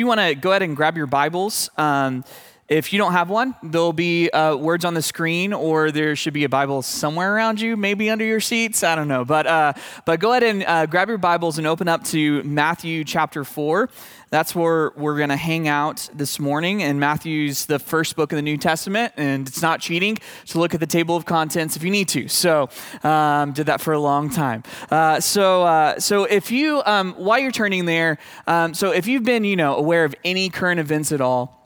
you want to go ahead and grab your Bibles, um, if you don't have one, there'll be uh, words on the screen, or there should be a Bible somewhere around you, maybe under your seats. I don't know, but uh, but go ahead and uh, grab your Bibles and open up to Matthew chapter four. That's where we're going to hang out this morning. And Matthew's the first book of the New Testament, and it's not cheating to look at the table of contents if you need to. So, um, did that for a long time. Uh, so, uh, so if you, um, while you're turning there, um, so if you've been, you know, aware of any current events at all,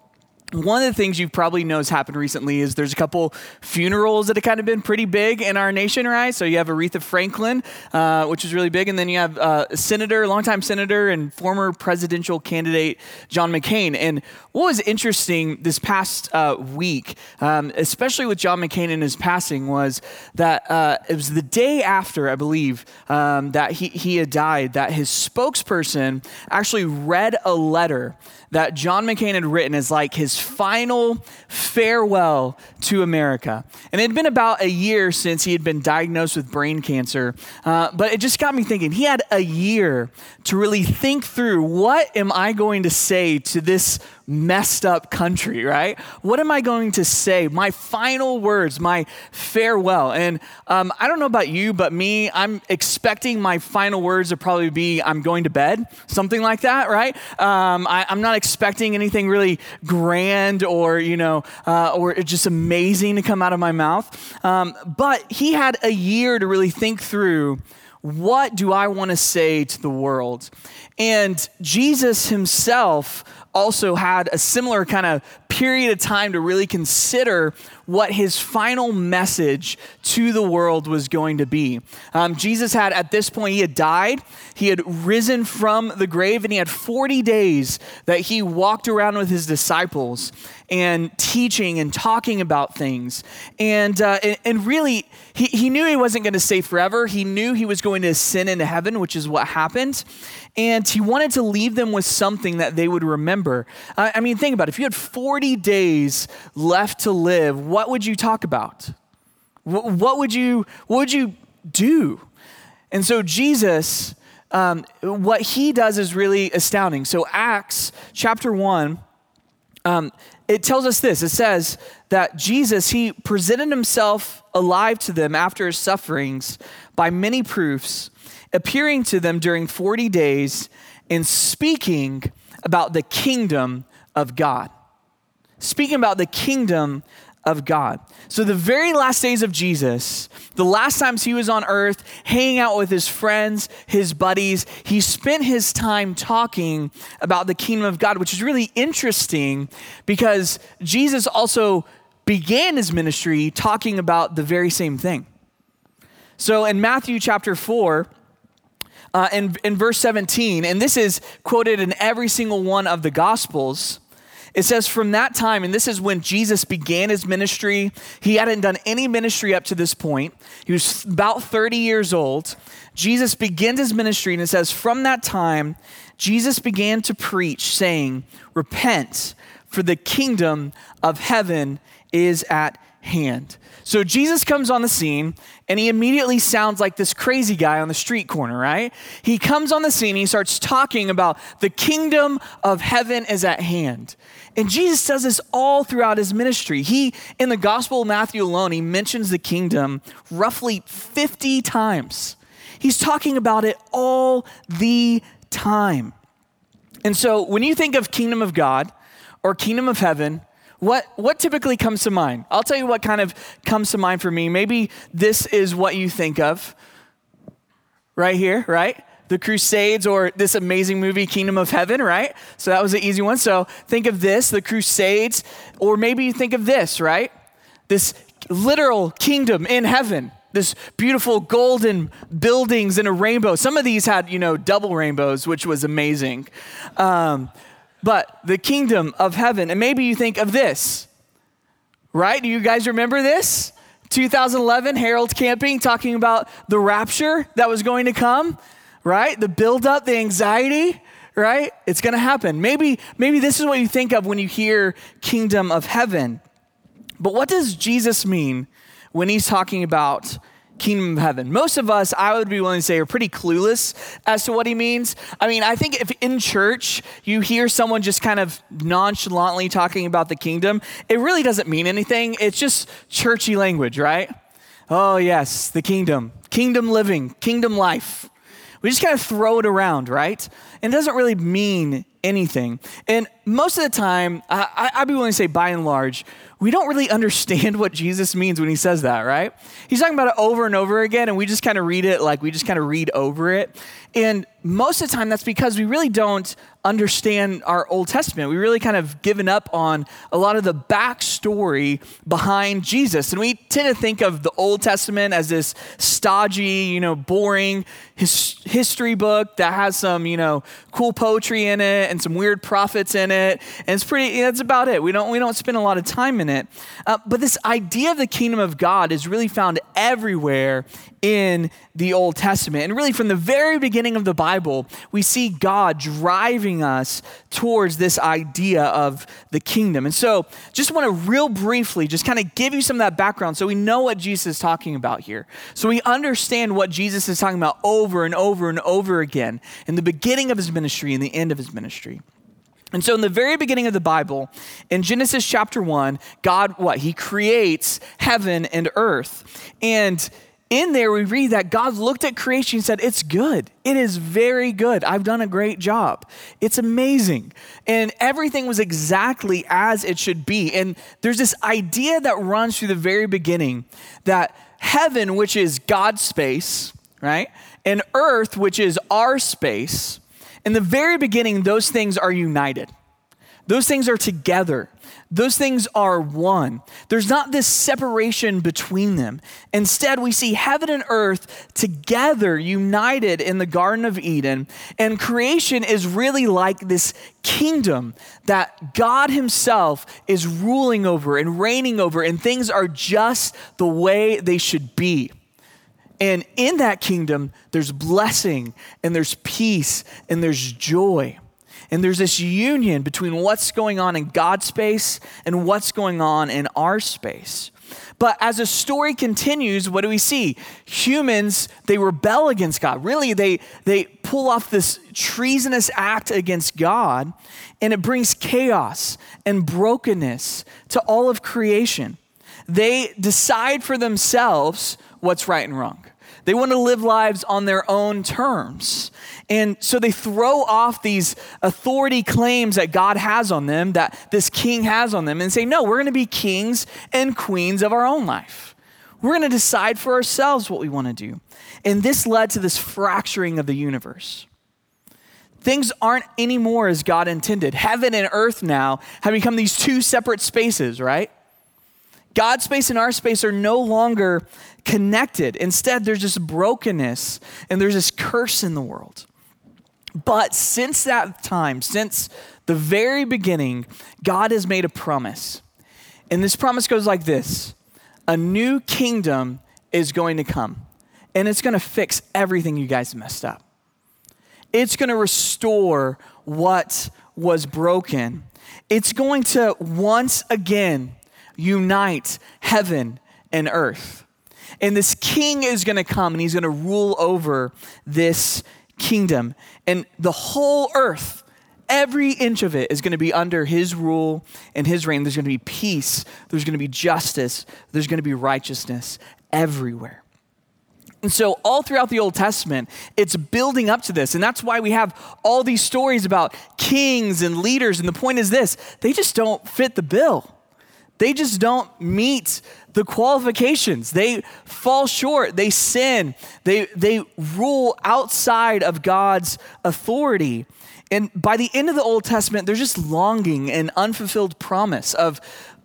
one of the things you probably has happened recently is there's a couple funerals that have kind of been pretty big in our nation, right? So you have Aretha Franklin, uh, which is really big, and then you have uh, Senator, longtime Senator and former presidential candidate John McCain. And what was interesting this past uh, week, um, especially with John McCain and his passing, was that uh, it was the day after, I believe, um, that he, he had died, that his spokesperson actually read a letter that John McCain had written as like his final farewell to America. And it had been about a year since he had been diagnosed with brain cancer, uh, but it just got me thinking. He had a year to really think through what am I going to say to this messed up country, right? What am I going to say? My final words, my farewell. And um, I don't know about you, but me, I'm expecting my final words to probably be I'm going to bed, something like that, right? Um, I, am not expecting anything really grand or, you know, uh, or just amazing to come out of my mouth. Um, but he had a year to really think through what do I want to say to the world? And Jesus himself also had a similar kind of period of time to really consider what his final message to the world was going to be. Um, Jesus had, at this point, he had died, he had risen from the grave, and he had 40 days that he walked around with his disciples and teaching and talking about things. And, uh, and, and, really, he, he knew he wasn't going to stay forever. He knew he was going to ascend into heaven, which is what happened. And he wanted to leave them with something that they would remember. Uh, I mean, think about it. If you had 40 days left to live, what would you talk about? What, would, you, what would you do? And so, Jesus, um, what he does is really astounding. So, Acts chapter 1, um, it tells us this it says that Jesus, he presented himself alive to them after his sufferings by many proofs, appearing to them during 40 days and speaking about the kingdom of God. Speaking about the kingdom of God. So, the very last days of Jesus, the last times he was on earth, hanging out with his friends, his buddies, he spent his time talking about the kingdom of God, which is really interesting because Jesus also began his ministry talking about the very same thing. So, in Matthew chapter 4, uh, in, in verse 17, and this is quoted in every single one of the Gospels. It says, from that time, and this is when Jesus began his ministry. He hadn't done any ministry up to this point. He was about 30 years old. Jesus begins his ministry, and it says, from that time, Jesus began to preach, saying, Repent, for the kingdom of heaven is at hand. So Jesus comes on the scene and he immediately sounds like this crazy guy on the street corner, right? He comes on the scene, he starts talking about the kingdom of heaven is at hand. And Jesus does this all throughout his ministry. He, in the Gospel of Matthew alone, he mentions the kingdom roughly 50 times. He's talking about it all the time. And so when you think of kingdom of God or kingdom of heaven, what, what typically comes to mind? I'll tell you what kind of comes to mind for me. Maybe this is what you think of right here, right? The Crusades or this amazing movie, Kingdom of Heaven, right? So that was an easy one. So think of this, the Crusades, or maybe you think of this, right? This literal kingdom in heaven this beautiful golden buildings in a rainbow. Some of these had, you know, double rainbows, which was amazing. Um, but the kingdom of heaven. And maybe you think of this, right? Do you guys remember this? 2011, Harold Camping talking about the rapture that was going to come, right? The buildup, the anxiety, right? It's going to happen. Maybe, maybe this is what you think of when you hear kingdom of heaven. But what does Jesus mean when he's talking about kingdom of heaven. Most of us, I would be willing to say, are pretty clueless as to what he means. I mean, I think if in church you hear someone just kind of nonchalantly talking about the kingdom, it really doesn't mean anything. It's just churchy language, right? Oh, yes, the kingdom, kingdom living, kingdom life. We just kind of throw it around, right? And it doesn't really mean anything. And most of the time, I, I'd be willing to say by and large, we don't really understand what Jesus means when he says that, right? He's talking about it over and over again, and we just kind of read it like we just kind of read over it. And most of the time, that's because we really don't understand our Old Testament. We really kind of given up on a lot of the backstory behind Jesus. And we tend to think of the Old Testament as this stodgy, you know, boring his, history book that has some, you know, cool poetry in it and some weird prophets in it. And it's pretty, that's about it. We don't, we don't spend a lot of time in it. Uh, but this idea of the kingdom of God is really found everywhere in the Old Testament. And really, from the very beginning of the Bible, we see God driving us towards this idea of the kingdom. And so, just want to real briefly just kind of give you some of that background so we know what Jesus is talking about here. So we understand what Jesus is talking about over and over and over again in the beginning of his ministry and the end of his ministry. And so, in the very beginning of the Bible, in Genesis chapter 1, God, what? He creates heaven and earth. And in there, we read that God looked at creation and said, It's good. It is very good. I've done a great job. It's amazing. And everything was exactly as it should be. And there's this idea that runs through the very beginning that heaven, which is God's space, right? And earth, which is our space, in the very beginning, those things are united. Those things are together. Those things are one. There's not this separation between them. Instead, we see heaven and earth together, united in the Garden of Eden. And creation is really like this kingdom that God Himself is ruling over and reigning over, and things are just the way they should be. And in that kingdom, there's blessing and there's peace and there's joy. And there's this union between what's going on in God's space and what's going on in our space. But as the story continues, what do we see? Humans, they rebel against God. Really, they, they pull off this treasonous act against God, and it brings chaos and brokenness to all of creation. They decide for themselves what's right and wrong. They want to live lives on their own terms. And so they throw off these authority claims that God has on them, that this king has on them, and say, no, we're going to be kings and queens of our own life. We're going to decide for ourselves what we want to do. And this led to this fracturing of the universe. Things aren't anymore as God intended. Heaven and earth now have become these two separate spaces, right? God's space and our space are no longer connected. Instead, there's this brokenness and there's this curse in the world. But since that time, since the very beginning, God has made a promise. And this promise goes like this A new kingdom is going to come, and it's going to fix everything you guys messed up. It's going to restore what was broken. It's going to once again unite heaven and earth. And this king is going to come and he's going to rule over this kingdom. And the whole earth, every inch of it, is going to be under his rule and his reign. There's going to be peace, there's going to be justice, there's going to be righteousness everywhere. And so, all throughout the Old Testament, it's building up to this. And that's why we have all these stories about kings and leaders. And the point is this they just don't fit the bill. They just don't meet the qualifications. They fall short. They sin. They, they rule outside of God's authority. And by the end of the Old Testament, there's just longing and unfulfilled promise of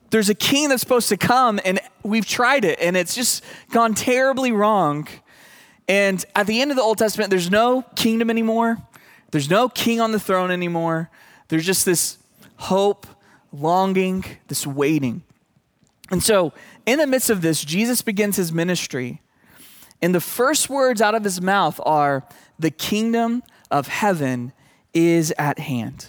there's a king that's supposed to come, and we've tried it, and it's just gone terribly wrong. And at the end of the Old Testament, there's no kingdom anymore. There's no king on the throne anymore. There's just this hope longing, this waiting. And so, in the midst of this, Jesus begins his ministry. And the first words out of his mouth are, The kingdom of heaven is at hand.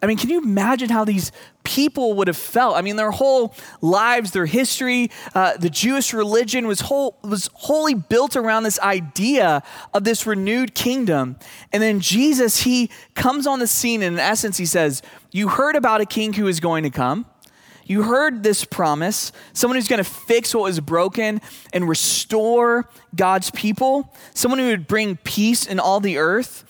I mean, can you imagine how these people would have felt? I mean, their whole lives, their history, uh, the Jewish religion was, whole, was wholly built around this idea of this renewed kingdom. And then Jesus, he comes on the scene, and in essence, he says, You heard about a king who is going to come. You heard this promise someone who's going to fix what was broken and restore God's people, someone who would bring peace in all the earth.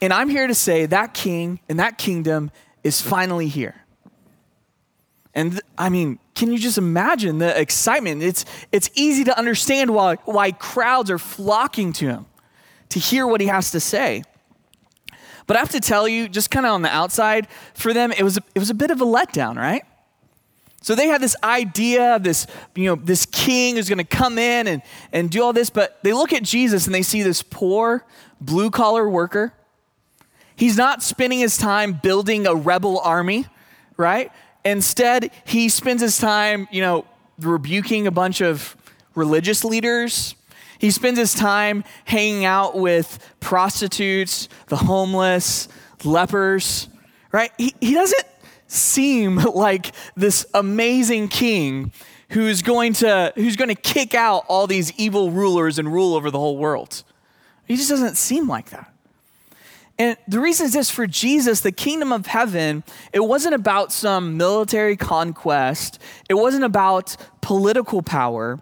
And I'm here to say that king and that kingdom is finally here. And th- I mean, can you just imagine the excitement? It's, it's easy to understand why, why crowds are flocking to him to hear what he has to say. But I have to tell you, just kind of on the outside, for them, it was, a, it was a bit of a letdown, right? So they had this idea of this, you know, this king who's going to come in and, and do all this, but they look at Jesus and they see this poor blue collar worker He's not spending his time building a rebel army, right? Instead, he spends his time, you know, rebuking a bunch of religious leaders. He spends his time hanging out with prostitutes, the homeless, lepers, right? He, he doesn't seem like this amazing king who's going to who's going to kick out all these evil rulers and rule over the whole world. He just doesn't seem like that. And the reason is this for Jesus, the kingdom of heaven, it wasn't about some military conquest, it wasn't about political power.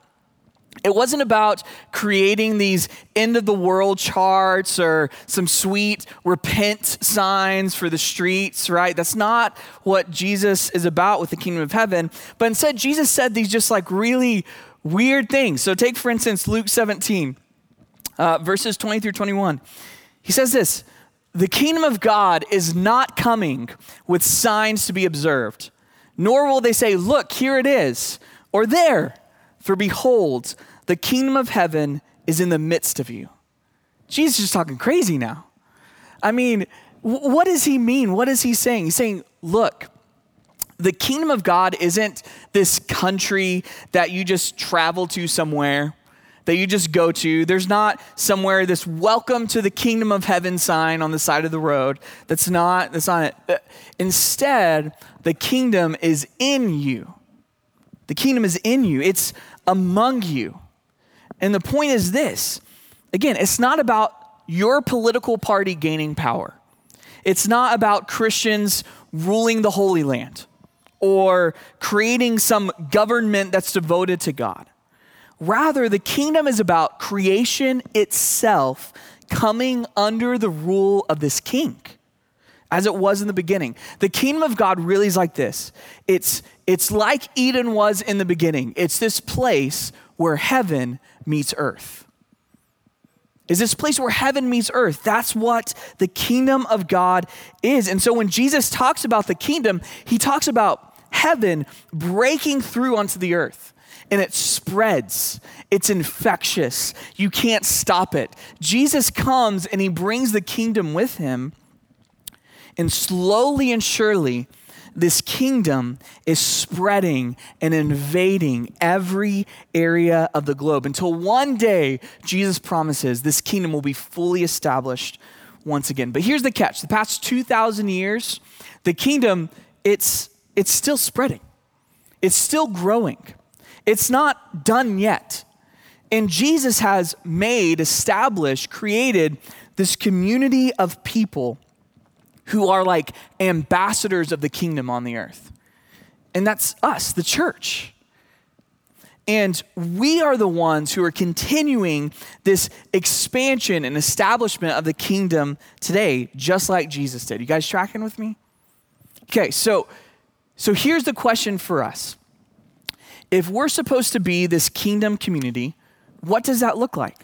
It wasn't about creating these end of the world charts or some sweet repent signs for the streets, right? That's not what Jesus is about with the kingdom of heaven. But instead, Jesus said these just like really weird things. So, take for instance Luke 17, uh, verses 20 through 21. He says this the kingdom of God is not coming with signs to be observed, nor will they say, Look, here it is, or there. For behold, the kingdom of heaven is in the midst of you. Jesus is talking crazy now. I mean, what does he mean? What is he saying? He's saying, Look, the kingdom of God isn't this country that you just travel to somewhere that you just go to. There's not somewhere this welcome to the kingdom of heaven sign on the side of the road. That's not that's not it. Uh, instead, the kingdom is in you. The kingdom is in you. It's among you. And the point is this. Again, it's not about your political party gaining power. It's not about Christians ruling the Holy Land or creating some government that's devoted to God. Rather, the kingdom is about creation itself coming under the rule of this king, as it was in the beginning. The kingdom of God really is like this it's, it's like Eden was in the beginning, it's this place where heaven meets earth. Is this place where heaven meets earth? That's what the kingdom of God is. And so when Jesus talks about the kingdom, he talks about heaven breaking through onto the earth and it spreads. It's infectious. You can't stop it. Jesus comes and he brings the kingdom with him. And slowly and surely, this kingdom is spreading and invading every area of the globe until one day Jesus promises this kingdom will be fully established once again. But here's the catch the past 2,000 years, the kingdom, it's, it's still spreading, it's still growing. It's not done yet. And Jesus has made, established, created this community of people who are like ambassadors of the kingdom on the earth. And that's us, the church. And we are the ones who are continuing this expansion and establishment of the kingdom today, just like Jesus did. You guys tracking with me? Okay, so so here's the question for us if we're supposed to be this kingdom community, what does that look like?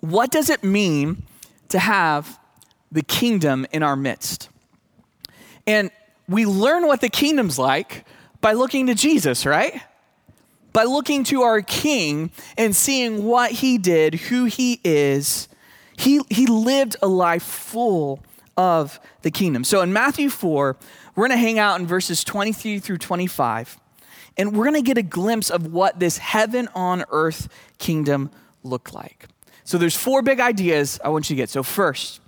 What does it mean to have the kingdom in our midst? And we learn what the kingdom's like by looking to Jesus, right? By looking to our king and seeing what he did, who he is. He, he lived a life full of the kingdom. So in Matthew 4, we're going to hang out in verses 23 through 25, and we're going to get a glimpse of what this heaven on earth kingdom looked like. So there's four big ideas I want you to get. So first,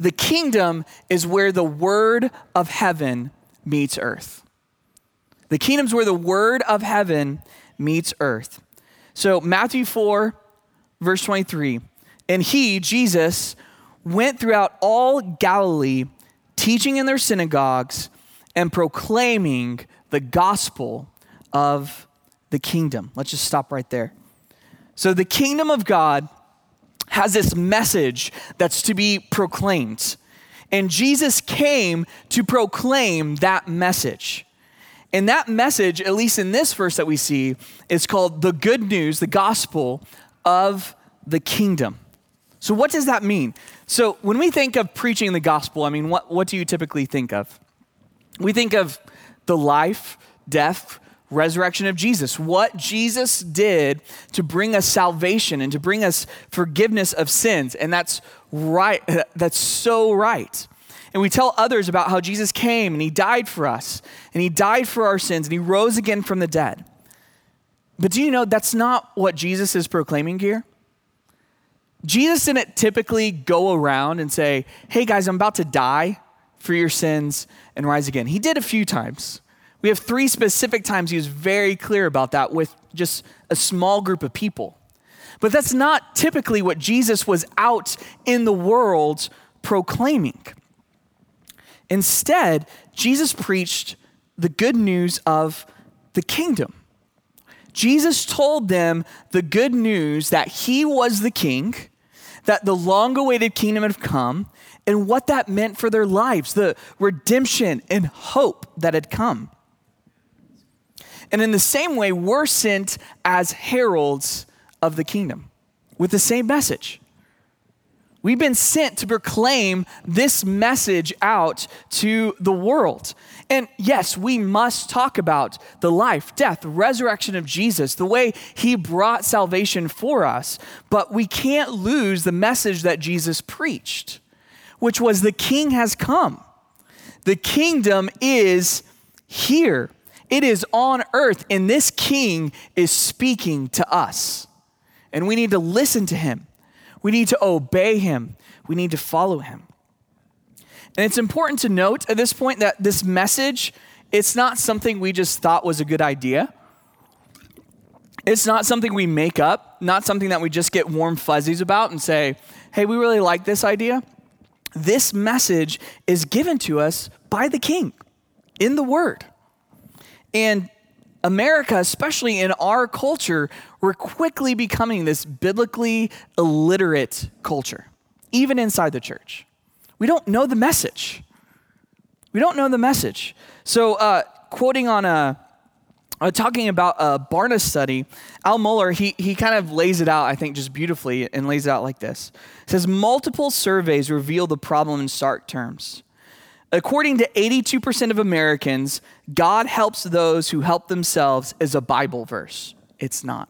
the kingdom is where the word of heaven meets earth. The kingdom's where the word of heaven meets earth. So, Matthew 4, verse 23. And he, Jesus, went throughout all Galilee, teaching in their synagogues and proclaiming the gospel of the kingdom. Let's just stop right there. So, the kingdom of God has this message that's to be proclaimed. And Jesus came to proclaim that message. And that message, at least in this verse that we see, is called the good news, the gospel of the kingdom. So, what does that mean? So, when we think of preaching the gospel, I mean, what, what do you typically think of? We think of the life, death, resurrection of Jesus, what Jesus did to bring us salvation and to bring us forgiveness of sins. And that's right, that's so right. And we tell others about how Jesus came and he died for us, and he died for our sins, and he rose again from the dead. But do you know that's not what Jesus is proclaiming here? Jesus didn't typically go around and say, Hey guys, I'm about to die for your sins and rise again. He did a few times. We have three specific times he was very clear about that with just a small group of people. But that's not typically what Jesus was out in the world proclaiming. Instead, Jesus preached the good news of the kingdom. Jesus told them the good news that he was the king, that the long awaited kingdom had come, and what that meant for their lives, the redemption and hope that had come. And in the same way, we're sent as heralds of the kingdom with the same message. We've been sent to proclaim this message out to the world. And yes, we must talk about the life, death, resurrection of Jesus, the way he brought salvation for us. But we can't lose the message that Jesus preached, which was the king has come. The kingdom is here. It is on earth, and this king is speaking to us. And we need to listen to him. We need to obey him. We need to follow him. And it's important to note at this point that this message, it's not something we just thought was a good idea. It's not something we make up, not something that we just get warm fuzzies about and say, hey, we really like this idea. This message is given to us by the king in the word. And America, especially in our culture, we're quickly becoming this biblically illiterate culture, even inside the church. We don't know the message. We don't know the message. So, uh, quoting on a, uh, talking about a Barna study, Al Mohler, he, he kind of lays it out, I think, just beautifully and lays it out like this. It says, multiple surveys reveal the problem in stark terms. According to 82% of Americans, God helps those who help themselves is a Bible verse. It's not.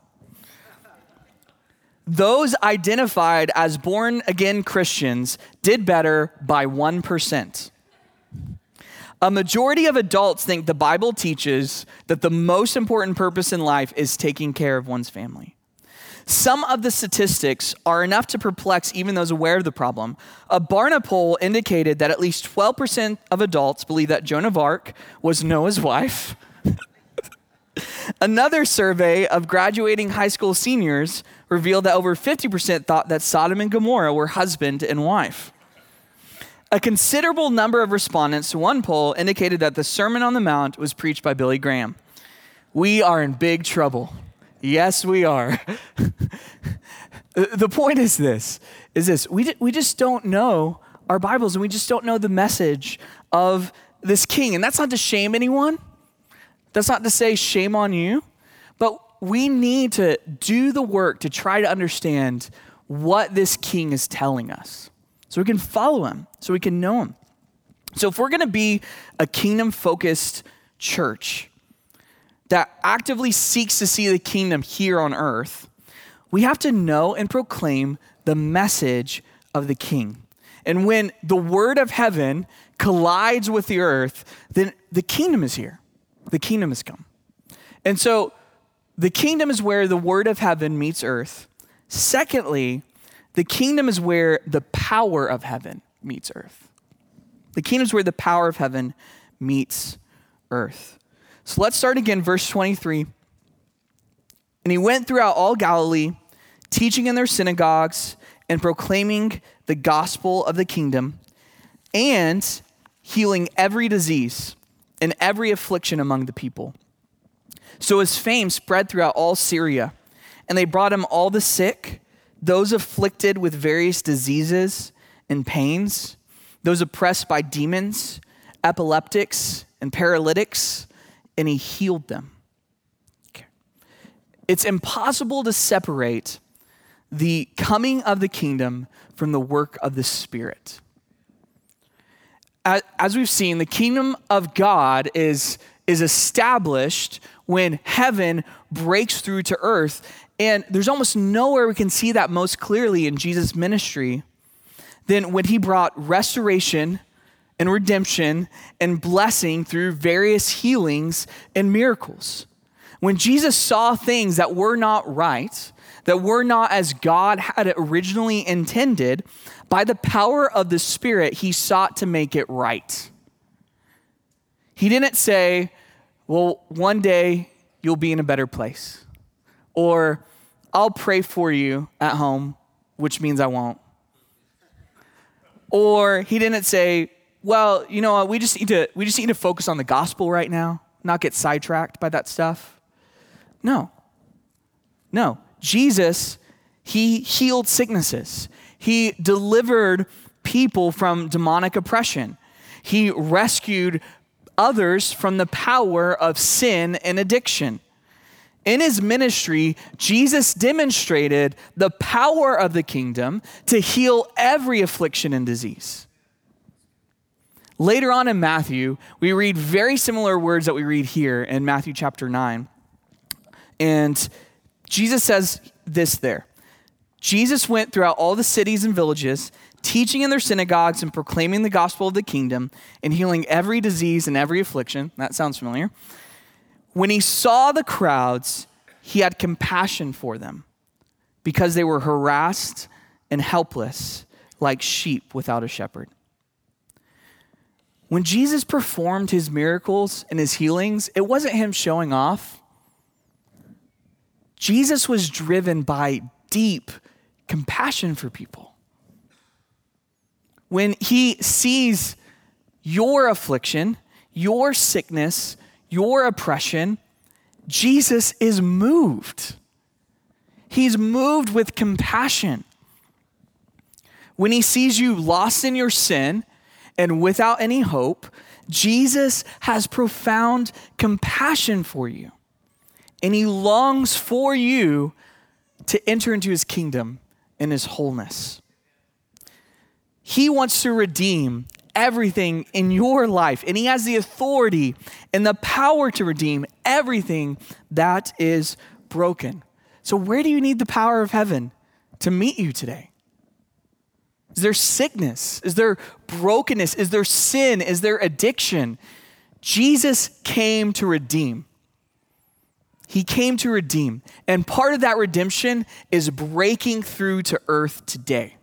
Those identified as born again Christians did better by 1%. A majority of adults think the Bible teaches that the most important purpose in life is taking care of one's family. Some of the statistics are enough to perplex even those aware of the problem. A Barna poll indicated that at least 12% of adults believe that Joan of Arc was Noah's wife. Another survey of graduating high school seniors revealed that over 50% thought that Sodom and Gomorrah were husband and wife. A considerable number of respondents to one poll indicated that the Sermon on the Mount was preached by Billy Graham. We are in big trouble. Yes, we are. the point is this is this we, we just don't know our bibles and we just don't know the message of this king and that's not to shame anyone that's not to say shame on you we need to do the work to try to understand what this king is telling us so we can follow him so we can know him so if we're going to be a kingdom focused church that actively seeks to see the kingdom here on earth, we have to know and proclaim the message of the king. And when the word of heaven collides with the earth, then the kingdom is here. The kingdom has come. And so the kingdom is where the word of heaven meets earth. Secondly, the kingdom is where the power of heaven meets earth. The kingdom is where the power of heaven meets earth. So let's start again, verse 23. And he went throughout all Galilee, teaching in their synagogues and proclaiming the gospel of the kingdom and healing every disease and every affliction among the people. So his fame spread throughout all Syria, and they brought him all the sick, those afflicted with various diseases and pains, those oppressed by demons, epileptics, and paralytics, and he healed them. It's impossible to separate the coming of the kingdom from the work of the Spirit. As we've seen, the kingdom of God is, is established when heaven breaks through to earth. And there's almost nowhere we can see that most clearly in Jesus' ministry than when he brought restoration and redemption and blessing through various healings and miracles. When Jesus saw things that were not right, that were not as God had originally intended, by the power of the Spirit, he sought to make it right. He didn't say, Well, one day you'll be in a better place. Or, I'll pray for you at home, which means I won't. Or he didn't say, well, you know, we just need to we just need to focus on the gospel right now, not get sidetracked by that stuff. No. No. Jesus, he healed sicknesses. He delivered people from demonic oppression. He rescued others from the power of sin and addiction. In his ministry, Jesus demonstrated the power of the kingdom to heal every affliction and disease. Later on in Matthew, we read very similar words that we read here in Matthew chapter 9. And Jesus says this there Jesus went throughout all the cities and villages, teaching in their synagogues and proclaiming the gospel of the kingdom and healing every disease and every affliction. That sounds familiar. When he saw the crowds, he had compassion for them because they were harassed and helpless like sheep without a shepherd. When Jesus performed his miracles and his healings, it wasn't him showing off. Jesus was driven by deep compassion for people. When he sees your affliction, your sickness, your oppression, Jesus is moved. He's moved with compassion. When he sees you lost in your sin and without any hope, Jesus has profound compassion for you. And he longs for you to enter into his kingdom in his wholeness. He wants to redeem everything in your life, and he has the authority and the power to redeem everything that is broken. So, where do you need the power of heaven to meet you today? Is there sickness? Is there brokenness? Is there sin? Is there addiction? Jesus came to redeem. He came to redeem. And part of that redemption is breaking through to earth today.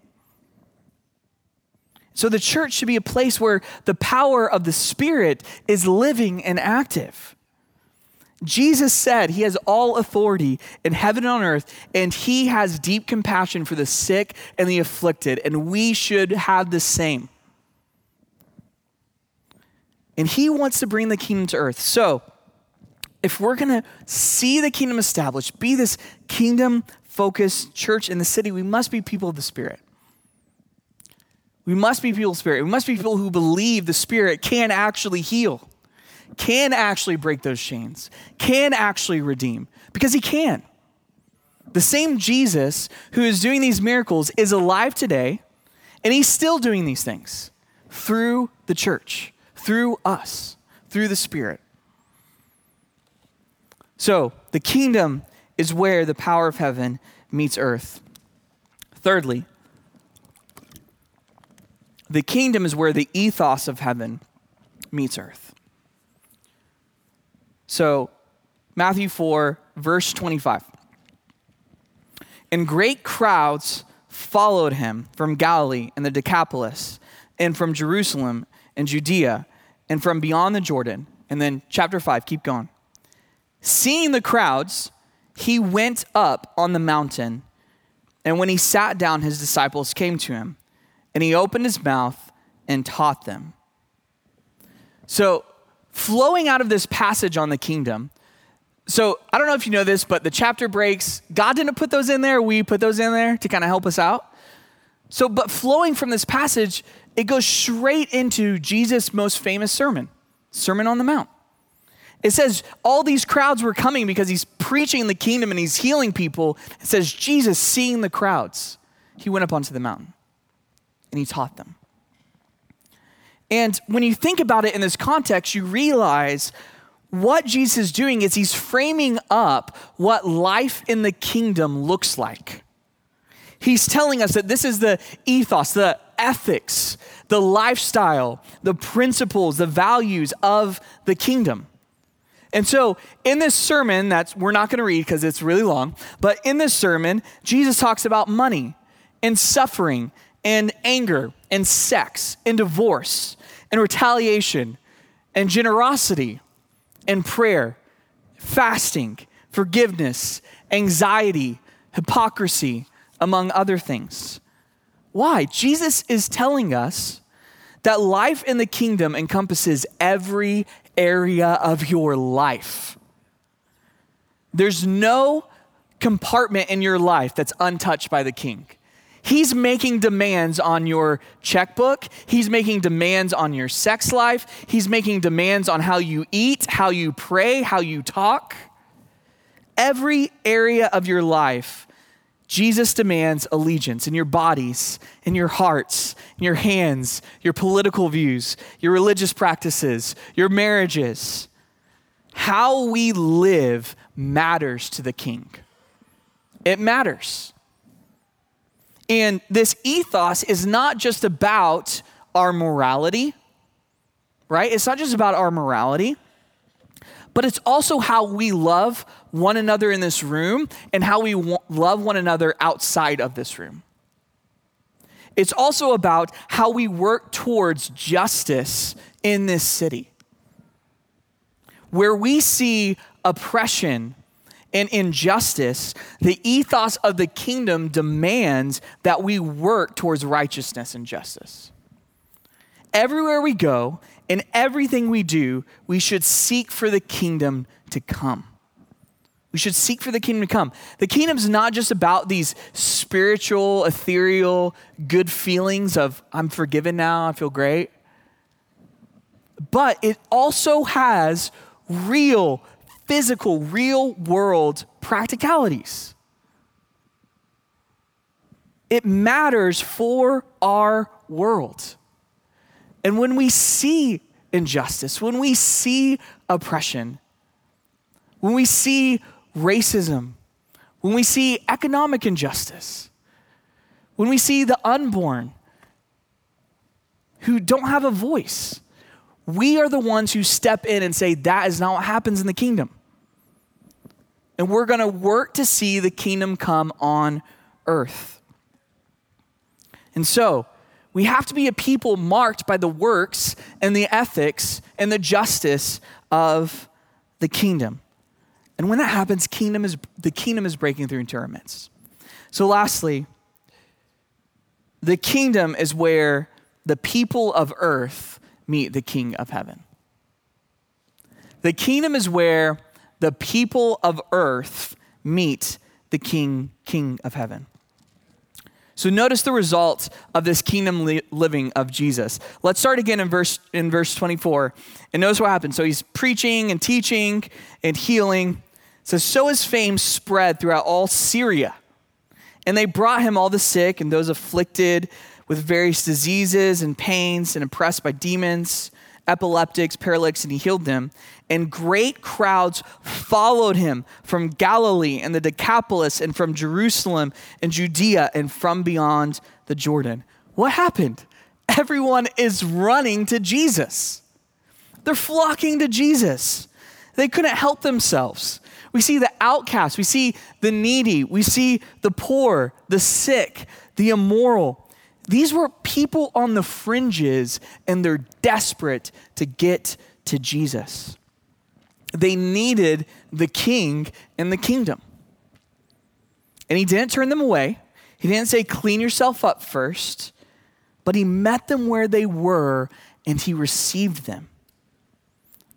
So the church should be a place where the power of the Spirit is living and active. Jesus said he has all authority in heaven and on earth, and he has deep compassion for the sick and the afflicted, and we should have the same. And he wants to bring the kingdom to earth. So, if we're going to see the kingdom established, be this kingdom focused church in the city, we must be people of the Spirit. We must be people of Spirit. We must be people who believe the Spirit can actually heal can actually break those chains, can actually redeem, because he can. The same Jesus who is doing these miracles is alive today, and he's still doing these things through the church, through us, through the Spirit. So, the kingdom is where the power of heaven meets earth. Thirdly, the kingdom is where the ethos of heaven meets earth. So, Matthew 4, verse 25. And great crowds followed him from Galilee and the Decapolis, and from Jerusalem and Judea and from beyond the Jordan. And then chapter 5, keep going. Seeing the crowds, he went up on the mountain. And when he sat down, his disciples came to him, and he opened his mouth and taught them. So, flowing out of this passage on the kingdom, so I don't know if you know this, but the chapter breaks, God didn't put those in there, we put those in there to kind of help us out. So, but flowing from this passage, it goes straight into Jesus' most famous sermon, Sermon on the Mount. It says all these crowds were coming because he's preaching the kingdom and he's healing people. It says Jesus, seeing the crowds, he went up onto the mountain and he taught them. And when you think about it in this context, you realize what Jesus is doing is he's framing up what life in the kingdom looks like. He's telling us that this is the ethos, the ethics, the lifestyle, the principles, the values of the kingdom. And so, in this sermon, that's we're not going to read because it's really long, but in this sermon, Jesus talks about money and suffering and anger and sex and divorce and retaliation and generosity and prayer, fasting, forgiveness, anxiety, hypocrisy, among other things. Why? Jesus is telling us that life in the kingdom encompasses every area of your life. There's no compartment in your life that's untouched by the king. He's making demands on your checkbook. He's making demands on your sex life. He's making demands on how you eat, how you pray, how you talk. Every area of your life, Jesus demands allegiance in your bodies, in your hearts, in your hands, your political views, your religious practices, your marriages. How we live matters to the king. It matters. And this ethos is not just about our morality, right? It's not just about our morality, but it's also how we love one another in this room and how we love one another outside of this room. It's also about how we work towards justice in this city. Where we see oppression and injustice, the ethos of the kingdom demands that we work towards righteousness and justice. Everywhere we go, in everything we do, we should seek for the kingdom to come. We should seek for the kingdom to come. The kingdom is not just about these spiritual, ethereal, good feelings of, I'm forgiven now, I feel great. But it also has real physical, real world practicalities. It matters for our world. And when we see injustice, when we see oppression, when we see racism, when we see economic injustice, when we see the unborn who don't have a voice, we are the ones who step in and say, That is not what happens in the kingdom and we're going to work to see the kingdom come on earth. And so, we have to be a people marked by the works and the ethics and the justice of the kingdom. And when that happens, kingdom is, the kingdom is breaking through into our midst. So, lastly, the kingdom is where the people of earth meet the king of heaven. The kingdom is where the people of earth meet the king, king of heaven. So notice the result of this kingdom li- living of Jesus. Let's start again in verse in verse 24. And notice what happens. So he's preaching and teaching and healing. It says, So his fame spread throughout all Syria. And they brought him all the sick and those afflicted with various diseases and pains and oppressed by demons epileptics, paralytics, and he healed them. And great crowds followed him from Galilee and the Decapolis and from Jerusalem and Judea and from beyond the Jordan. What happened? Everyone is running to Jesus. They're flocking to Jesus. They couldn't help themselves. We see the outcasts, we see the needy, we see the poor, the sick, the immoral. These were people on the fringes, and they're desperate to get to Jesus. They needed the king and the kingdom. And he didn't turn them away. He didn't say, clean yourself up first, but he met them where they were and he received them.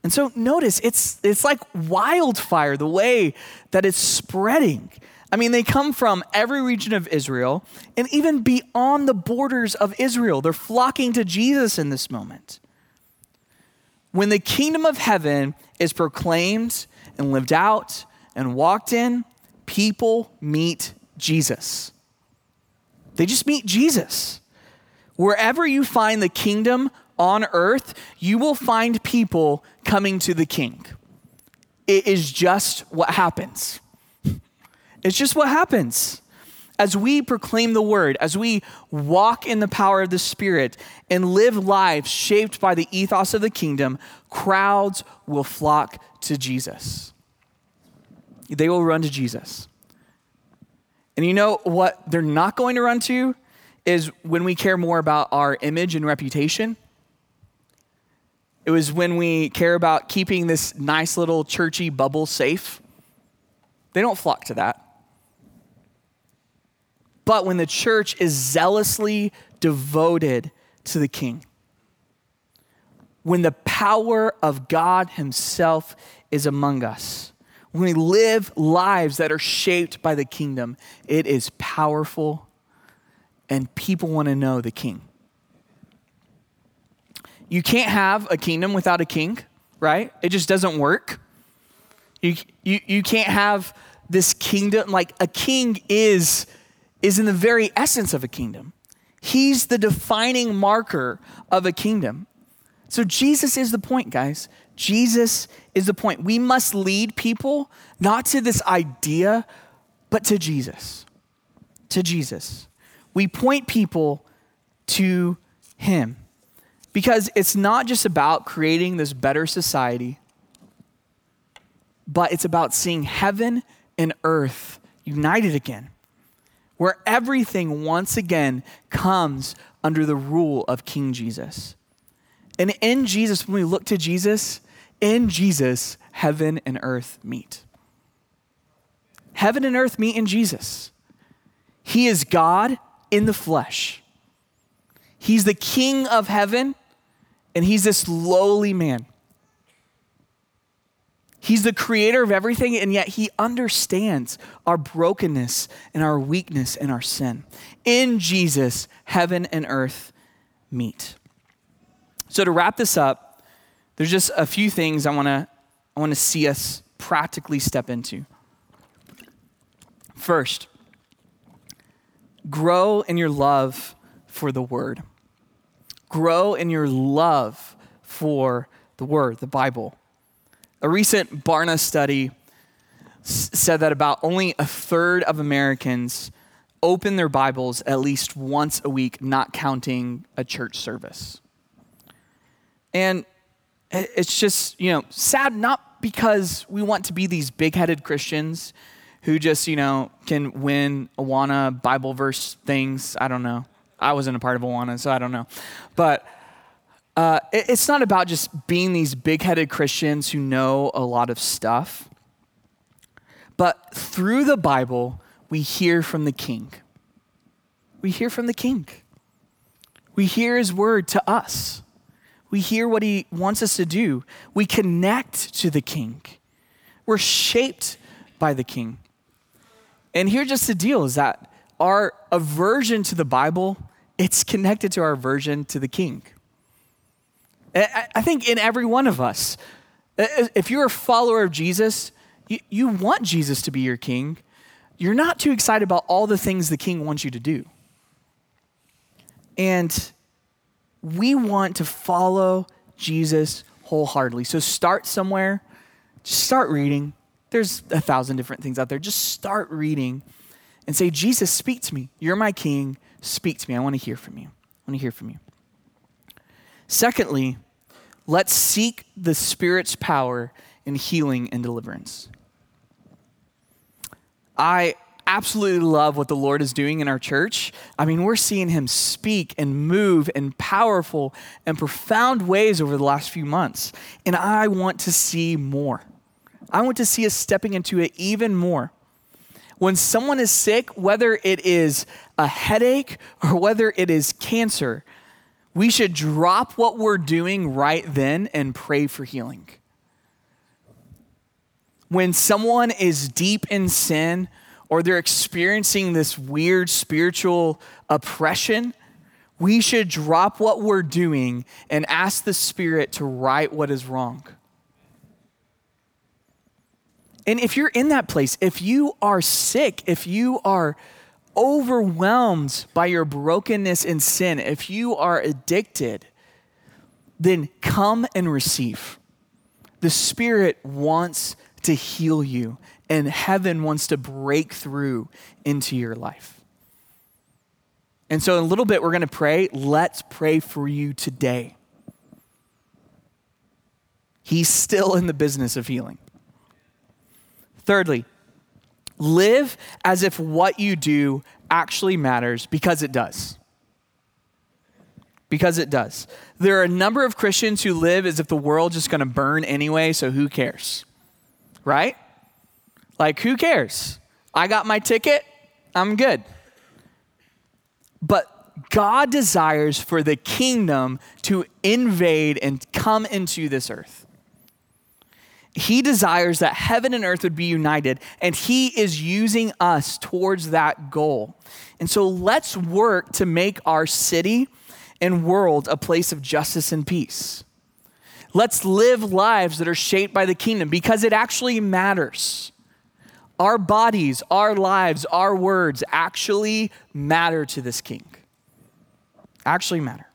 And so notice it's, it's like wildfire, the way that it's spreading. I mean, they come from every region of Israel and even beyond the borders of Israel. They're flocking to Jesus in this moment. When the kingdom of heaven is proclaimed and lived out and walked in, people meet Jesus. They just meet Jesus. Wherever you find the kingdom on earth, you will find people coming to the king. It is just what happens. It's just what happens. As we proclaim the word, as we walk in the power of the Spirit and live lives shaped by the ethos of the kingdom, crowds will flock to Jesus. They will run to Jesus. And you know what they're not going to run to is when we care more about our image and reputation. It was when we care about keeping this nice little churchy bubble safe. They don't flock to that. But when the church is zealously devoted to the king, when the power of God Himself is among us, when we live lives that are shaped by the kingdom, it is powerful and people want to know the king. You can't have a kingdom without a king, right? It just doesn't work. You, you, you can't have this kingdom, like a king is, is in the very essence of a kingdom. He's the defining marker of a kingdom. So Jesus is the point, guys. Jesus is the point. We must lead people not to this idea, but to Jesus. To Jesus. We point people to Him because it's not just about creating this better society, but it's about seeing heaven and earth united again, where everything once again comes under the rule of King Jesus. And in Jesus, when we look to Jesus, in Jesus, heaven and earth meet. Heaven and earth meet in Jesus. He is God in the flesh. He's the king of heaven, and he's this lowly man. He's the creator of everything, and yet he understands our brokenness and our weakness and our sin. In Jesus, heaven and earth meet. So, to wrap this up, there's just a few things I want to I want to see us practically step into. First, grow in your love for the word. Grow in your love for the word, the Bible. A recent Barna study s- said that about only a third of Americans open their Bibles at least once a week, not counting a church service. And it's just, you know, sad not because we want to be these big headed Christians who just, you know, can win Awana Bible verse things. I don't know. I wasn't a part of Awana, so I don't know. But uh, it's not about just being these big headed Christians who know a lot of stuff. But through the Bible, we hear from the King. We hear from the King. We hear his word to us. We hear what he wants us to do. We connect to the king. We're shaped by the king. And here's just the deal is that our aversion to the Bible, it's connected to our aversion to the king. I think in every one of us, if you're a follower of Jesus, you, want Jesus to be your king. You're not too excited about all the things the king wants you to do. And we want to follow Jesus wholeheartedly. So start somewhere, just start reading. There's a thousand different things out there. Just start reading and say, Jesus, speak to me. You're my king. Speak to me. I want to hear from you. I want to hear from you. Secondly, let's seek the Spirit's power in healing and deliverance. I absolutely love what the Lord is doing in our church. I mean, we're seeing him speak and move in powerful and profound ways over the last few months. And I want to see more. I want to see us stepping into it even more. When someone is sick, whether it is a headache or whether it is cancer, we should drop what we're doing right then and pray for healing. When someone is deep in sin or they're experiencing this weird spiritual oppression, we should drop what we're doing and ask the Spirit to right what is wrong. And if you're in that place, if you are sick, if you are overwhelmed by your brokenness and sin, if you are addicted, then come and receive. The Spirit wants to heal you, and heaven wants to break through into your life. And so, in a little bit, we're going to pray. Let's pray for you today. He's still in the business of healing. Thirdly, live as if what you do actually matters because it does. Because it does. There are a number of Christians who live as if the world's just going to burn anyway, so who cares? Right? Like, who cares? I got my ticket, I'm good. But God desires for the kingdom to invade and come into this earth. He desires that heaven and earth would be united, and He is using us towards that goal. And so let's work to make our city and world a place of justice and peace. Let's live lives that are shaped by the kingdom because it actually matters. Our bodies, our lives, our words actually matter to this king. Actually matter.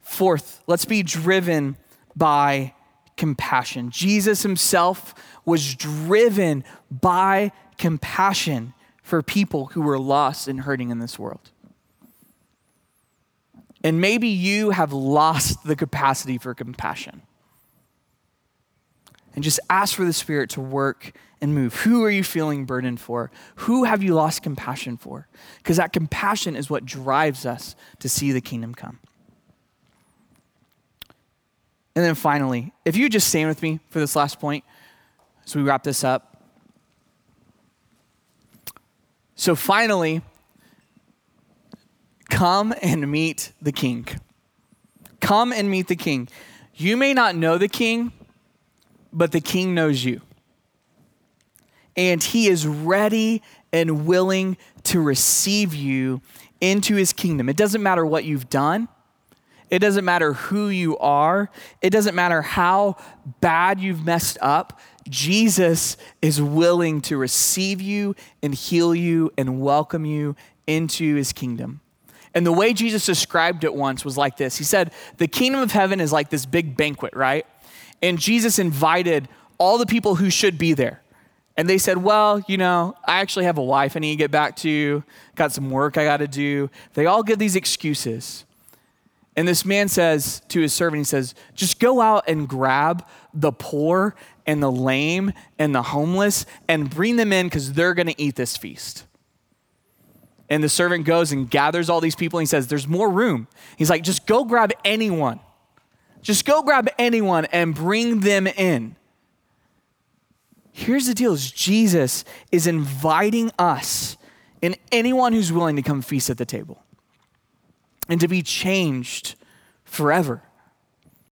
Fourth, let's be driven by compassion. Jesus himself was driven by compassion for people who were lost and hurting in this world. And maybe you have lost the capacity for compassion. And just ask for the Spirit to work and move. Who are you feeling burdened for? Who have you lost compassion for? Because that compassion is what drives us to see the kingdom come. And then finally, if you just stand with me for this last point as we wrap this up. So finally, come and meet the king. Come and meet the king. You may not know the king, but the king knows you. And he is ready and willing to receive you into his kingdom. It doesn't matter what you've done. It doesn't matter who you are. It doesn't matter how bad you've messed up. Jesus is willing to receive you and heal you and welcome you into his kingdom. And the way Jesus described it once was like this He said, The kingdom of heaven is like this big banquet, right? And Jesus invited all the people who should be there. And they said, Well, you know, I actually have a wife I need to get back to, got some work I got to do. They all give these excuses. And this man says to his servant, he says, just go out and grab the poor and the lame and the homeless and bring them in because they're going to eat this feast. And the servant goes and gathers all these people and he says, There's more room. He's like, Just go grab anyone. Just go grab anyone and bring them in. Here's the deal is Jesus is inviting us and anyone who's willing to come feast at the table and to be changed forever.